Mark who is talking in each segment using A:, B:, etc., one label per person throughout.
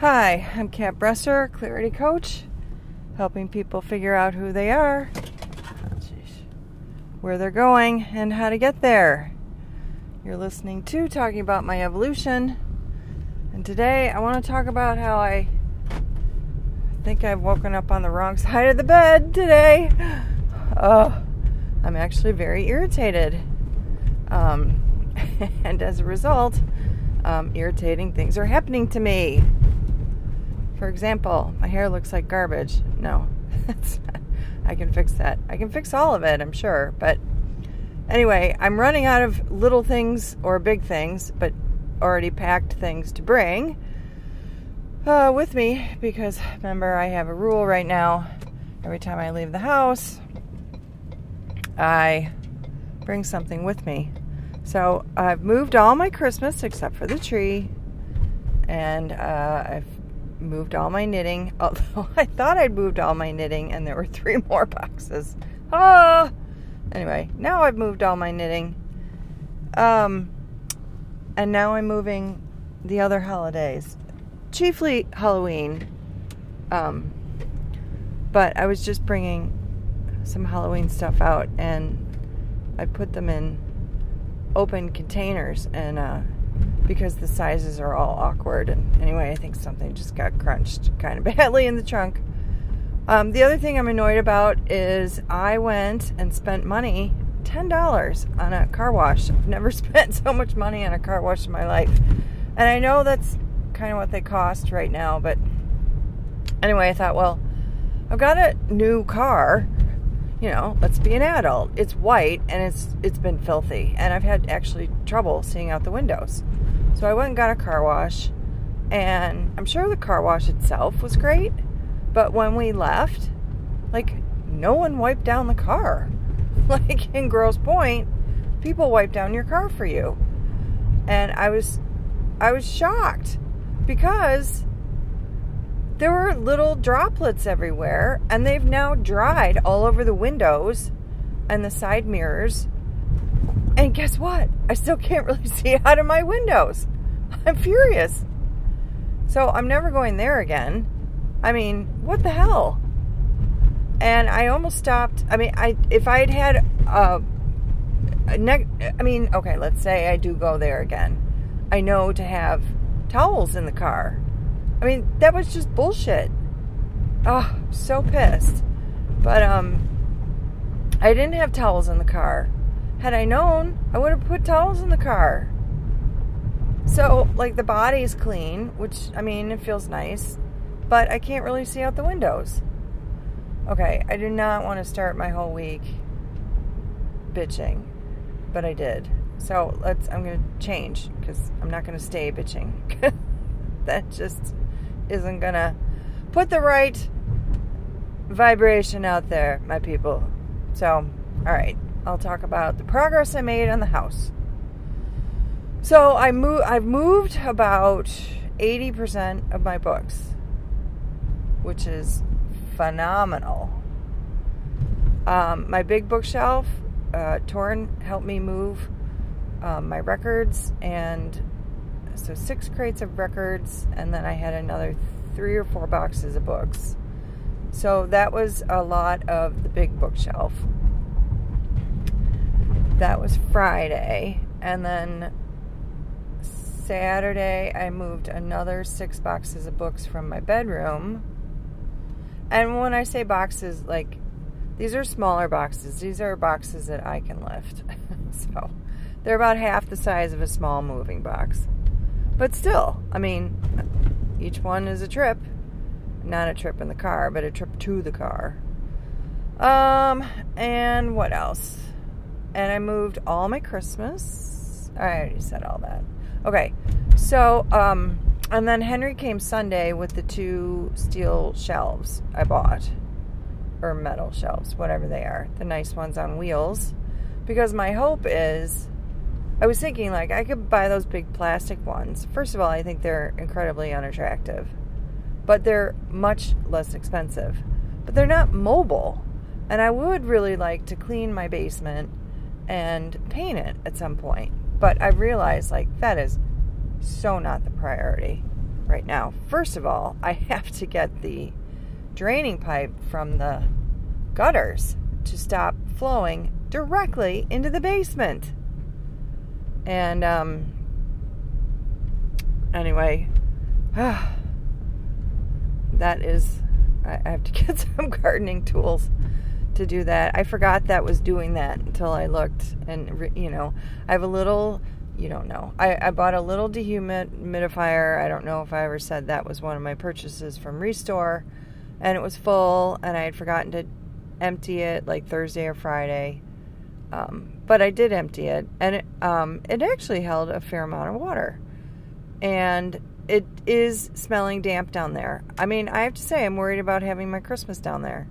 A: Hi, I'm Kat Bresser, Clarity Coach, helping people figure out who they are, where they're going, and how to get there. You're listening to Talking About My Evolution, and today I want to talk about how I think I've woken up on the wrong side of the bed today. Oh, I'm actually very irritated. Um, and as a result, um, irritating things are happening to me. For example, my hair looks like garbage. No, I can fix that. I can fix all of it, I'm sure. But anyway, I'm running out of little things or big things, but already packed things to bring uh, with me because remember, I have a rule right now. Every time I leave the house, I bring something with me. So I've moved all my Christmas except for the tree, and uh, I've moved all my knitting. Although I thought I'd moved all my knitting, and there were three more boxes. Ah! Anyway, now I've moved all my knitting. Um, and now I'm moving the other holidays, chiefly Halloween. Um, but I was just bringing some Halloween stuff out, and I put them in open containers, and uh, because the sizes are all awkward. And anyway, I think something just got crunched kind of badly in the trunk. Um, the other thing I'm annoyed about is I went and spent money $10 on a car wash. I've never spent so much money on a car wash in my life. And I know that's kind of what they cost right now, but anyway, I thought, well, I've got a new car. You know, let's be an adult. It's white and it's it's been filthy, and I've had actually trouble seeing out the windows. So I went and got a car wash, and I'm sure the car wash itself was great, but when we left, like no one wiped down the car. Like in Grosse Pointe, people wipe down your car for you. And I was I was shocked because there were little droplets everywhere and they've now dried all over the windows and the side mirrors. And guess what? I still can't really see out of my windows. I'm furious. So I'm never going there again. I mean, what the hell? And I almost stopped. I mean, I if I had had a, a ne- I mean, okay, let's say I do go there again. I know to have towels in the car. I mean, that was just bullshit. Oh, so pissed. But um I didn't have towels in the car. Had I known, I would have put towels in the car. So, like the body's clean, which I mean, it feels nice, but I can't really see out the windows. Okay, I do not want to start my whole week bitching, but I did. So, let's I'm going to change cuz I'm not going to stay bitching. that just isn't going to put the right vibration out there, my people. So, all right, I'll talk about the progress I made on the house. So I move. I've moved about eighty percent of my books, which is phenomenal. Um, my big bookshelf, uh, Torn helped me move um, my records, and so six crates of records, and then I had another three or four boxes of books. So that was a lot of the big bookshelf. That was Friday, and then Saturday, I moved another six boxes of books from my bedroom. And when I say boxes, like these are smaller boxes, these are boxes that I can lift. so they're about half the size of a small moving box. But still, I mean, each one is a trip. Not a trip in the car, but a trip to the car. Um, and what else? And I moved all my Christmas. I already said all that. Okay, so um, and then Henry came Sunday with the two steel shelves I bought, or metal shelves, whatever they are, the nice ones on wheels, because my hope is. I was thinking like I could buy those big plastic ones. First of all, I think they're incredibly unattractive, but they're much less expensive. But they're not mobile. And I would really like to clean my basement and paint it at some point. But I realized like that is so not the priority. right now. First of all, I have to get the draining pipe from the gutters to stop flowing directly into the basement. And um, anyway, that is, I have to get some gardening tools to do that. I forgot that was doing that until I looked, and you know, I have a little. You don't know. I, I bought a little dehumidifier. I don't know if I ever said that was one of my purchases from Restore, and it was full, and I had forgotten to empty it like Thursday or Friday. Um, but I did empty it, and it, um, it actually held a fair amount of water. And it is smelling damp down there. I mean, I have to say, I'm worried about having my Christmas down there.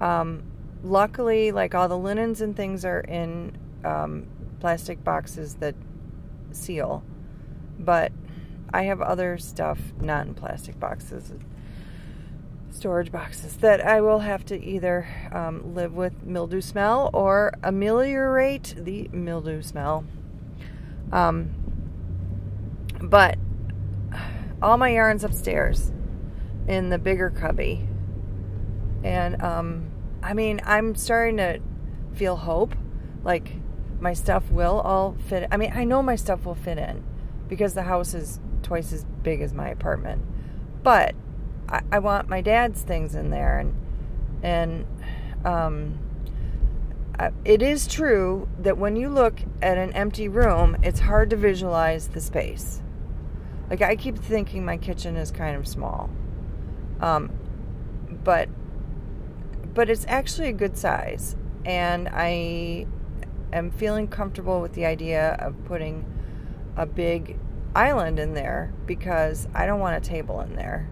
A: Um, luckily, like all the linens and things are in um, plastic boxes that seal, but I have other stuff not in plastic boxes, storage boxes that I will have to either um, live with mildew smell or ameliorate the mildew smell. Um, but all my yarns upstairs in the bigger cubby. And um, I mean, I'm starting to feel hope. Like my stuff will all fit. I mean, I know my stuff will fit in because the house is twice as big as my apartment. But I, I want my dad's things in there, and and um, it is true that when you look at an empty room, it's hard to visualize the space. Like I keep thinking my kitchen is kind of small, um, but but it's actually a good size, and I am feeling comfortable with the idea of putting a big island in there because I don't want a table in there.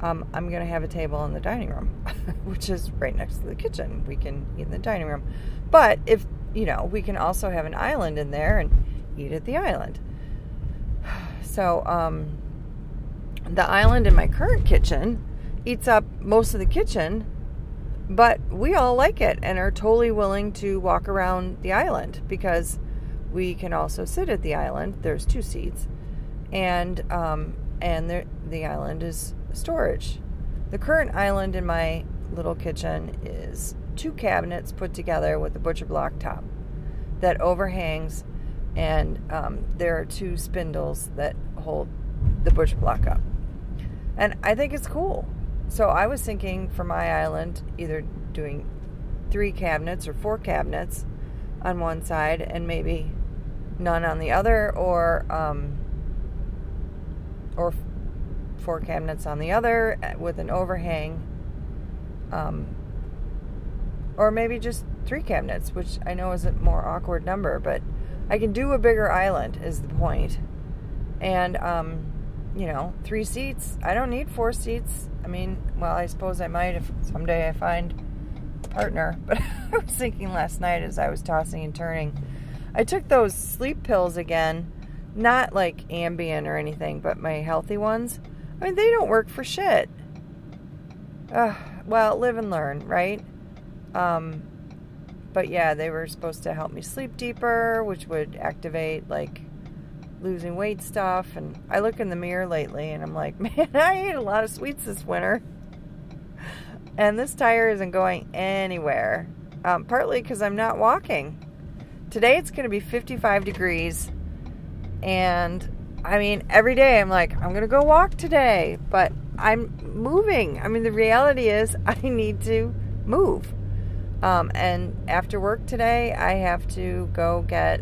A: Um, I'm going to have a table in the dining room, which is right next to the kitchen. We can eat in the dining room. But if, you know, we can also have an island in there and eat at the island. So, um, the island in my current kitchen eats up most of the kitchen but we all like it and are totally willing to walk around the island because we can also sit at the island. There's two seats, and um, and the the island is storage. The current island in my little kitchen is two cabinets put together with a butcher block top that overhangs, and um, there are two spindles that hold the butcher block up. And I think it's cool. So I was thinking for my island, either doing three cabinets or four cabinets on one side and maybe none on the other, or um, or four cabinets on the other uh, with an overhang, um, or maybe just three cabinets, which I know is a more awkward number, but I can do a bigger island is the point, and um, you know, three seats. I don't need four seats. I mean, well, I suppose I might if someday I find a partner. But I was thinking last night as I was tossing and turning, I took those sleep pills again, not like Ambien or anything, but my healthy ones. I mean, they don't work for shit. Uh, well, live and learn, right? Um, but yeah, they were supposed to help me sleep deeper, which would activate like losing weight stuff. And I look in the mirror lately and I'm like, man, I ate a lot of sweets this winter. And this tire isn't going anywhere. Um, partly because I'm not walking. Today it's going to be 55 degrees. And I mean, every day I'm like, I'm going to go walk today. But I'm moving. I mean, the reality is I need to move. Um, and after work today, I have to go get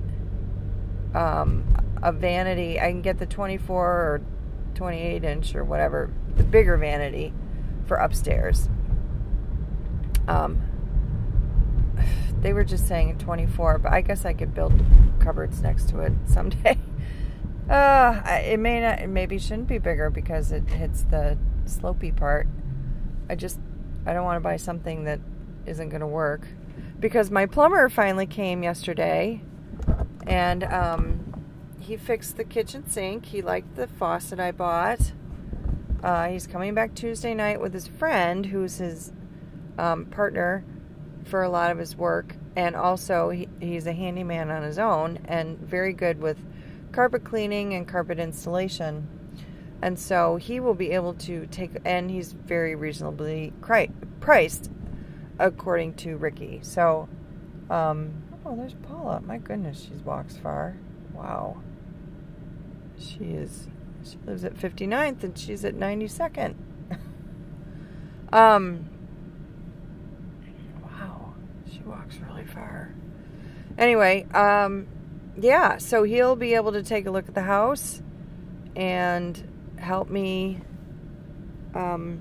A: um, a vanity. I can get the 24 or 28 inch or whatever, the bigger vanity for upstairs. Um, they were just saying 24, but I guess I could build cupboards next to it someday. Uh, it may not, it maybe shouldn't be bigger because it hits the slopey part. I just, I don't want to buy something that isn't going to work. Because my plumber finally came yesterday and um, he fixed the kitchen sink. He liked the faucet I bought. Uh, he's coming back Tuesday night with his friend, who's his um, partner for a lot of his work, and also he, he's a handyman on his own and very good with carpet cleaning and carpet installation. And so he will be able to take, and he's very reasonably priced according to Ricky. So, um, oh, there's Paula. My goodness, she walks far. Wow. She is, she lives at 59th and she's at 92nd. um, wow, she walks really far. Anyway, um, yeah, so he'll be able to take a look at the house and help me um,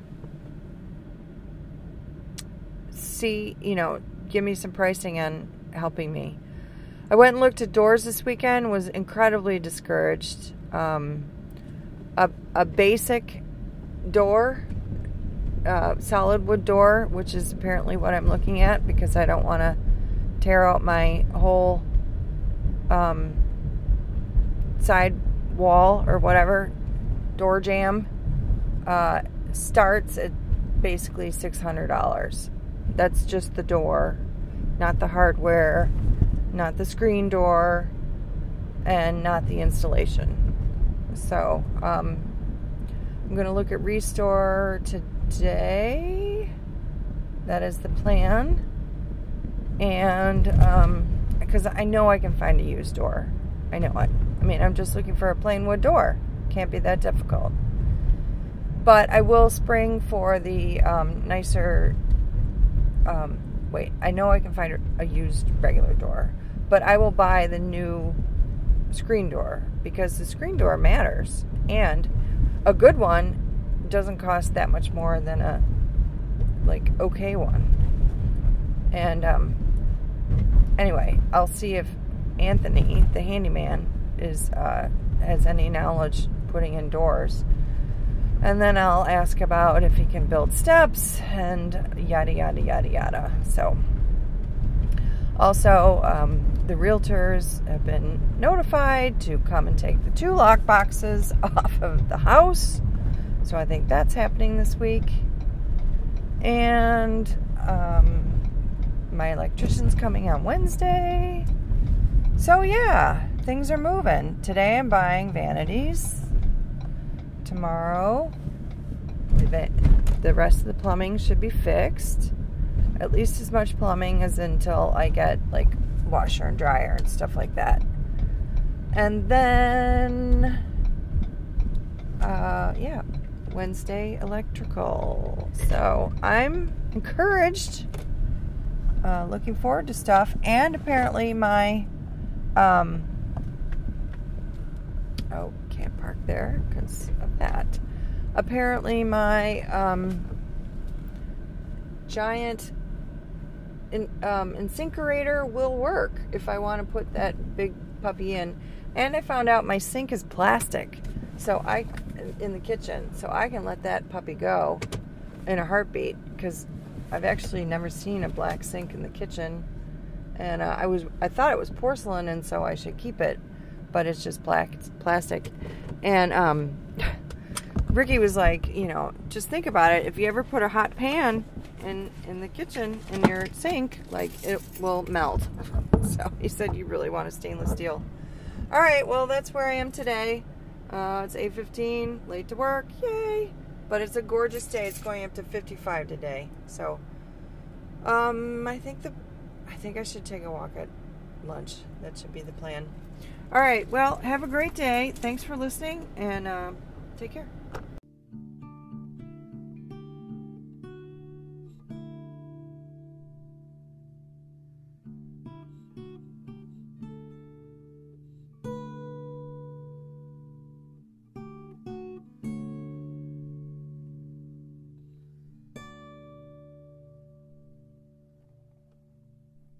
A: see, you know, give me some pricing on helping me. I went and looked at doors this weekend, was incredibly discouraged. Um, a, a basic door, uh, solid wood door, which is apparently what I'm looking at because I don't want to tear out my whole um, side wall or whatever door jamb uh, starts at basically $600. That's just the door, not the hardware, not the screen door, and not the installation. So, um, I'm going to look at Restore today. That is the plan. And, um, because I know I can find a used door. I know it. I mean, I'm just looking for a plain wood door. Can't be that difficult. But I will spring for the um, nicer. Um, wait, I know I can find a used regular door, but I will buy the new screen door because the screen door matters, and a good one doesn't cost that much more than a like okay one. And um, anyway, I'll see if Anthony, the handyman, is uh, has any knowledge putting in doors. And then I'll ask about if he can build steps and yada yada yada yada. So, also, um, the realtors have been notified to come and take the two lock boxes off of the house. So I think that's happening this week. And um, my electrician's coming on Wednesday. So, yeah, things are moving. Today I'm buying vanities. Tomorrow, the rest of the plumbing should be fixed. At least as much plumbing as until I get like washer and dryer and stuff like that. And then, uh, yeah, Wednesday electrical. So I'm encouraged uh, looking forward to stuff. And apparently, my um, oh, can't park there because of that. Apparently, my um, giant in, um, InSinkErator will work if I want to put that big puppy in. And I found out my sink is plastic, so I in the kitchen, so I can let that puppy go in a heartbeat because I've actually never seen a black sink in the kitchen, and uh, I was I thought it was porcelain, and so I should keep it, but it's just black, it's plastic, and um, Ricky was like, you know, just think about it. If you ever put a hot pan in in the kitchen in your sink, like it will melt. so he said you really want a stainless steel. All right, well that's where I am today. Uh, it's 8:15, late to work. Yay! But it's a gorgeous day. It's going up to 55 today. So, um, I think the, I think I should take a walk at lunch. That should be the plan. All right. Well, have a great day. Thanks for listening, and uh, take care.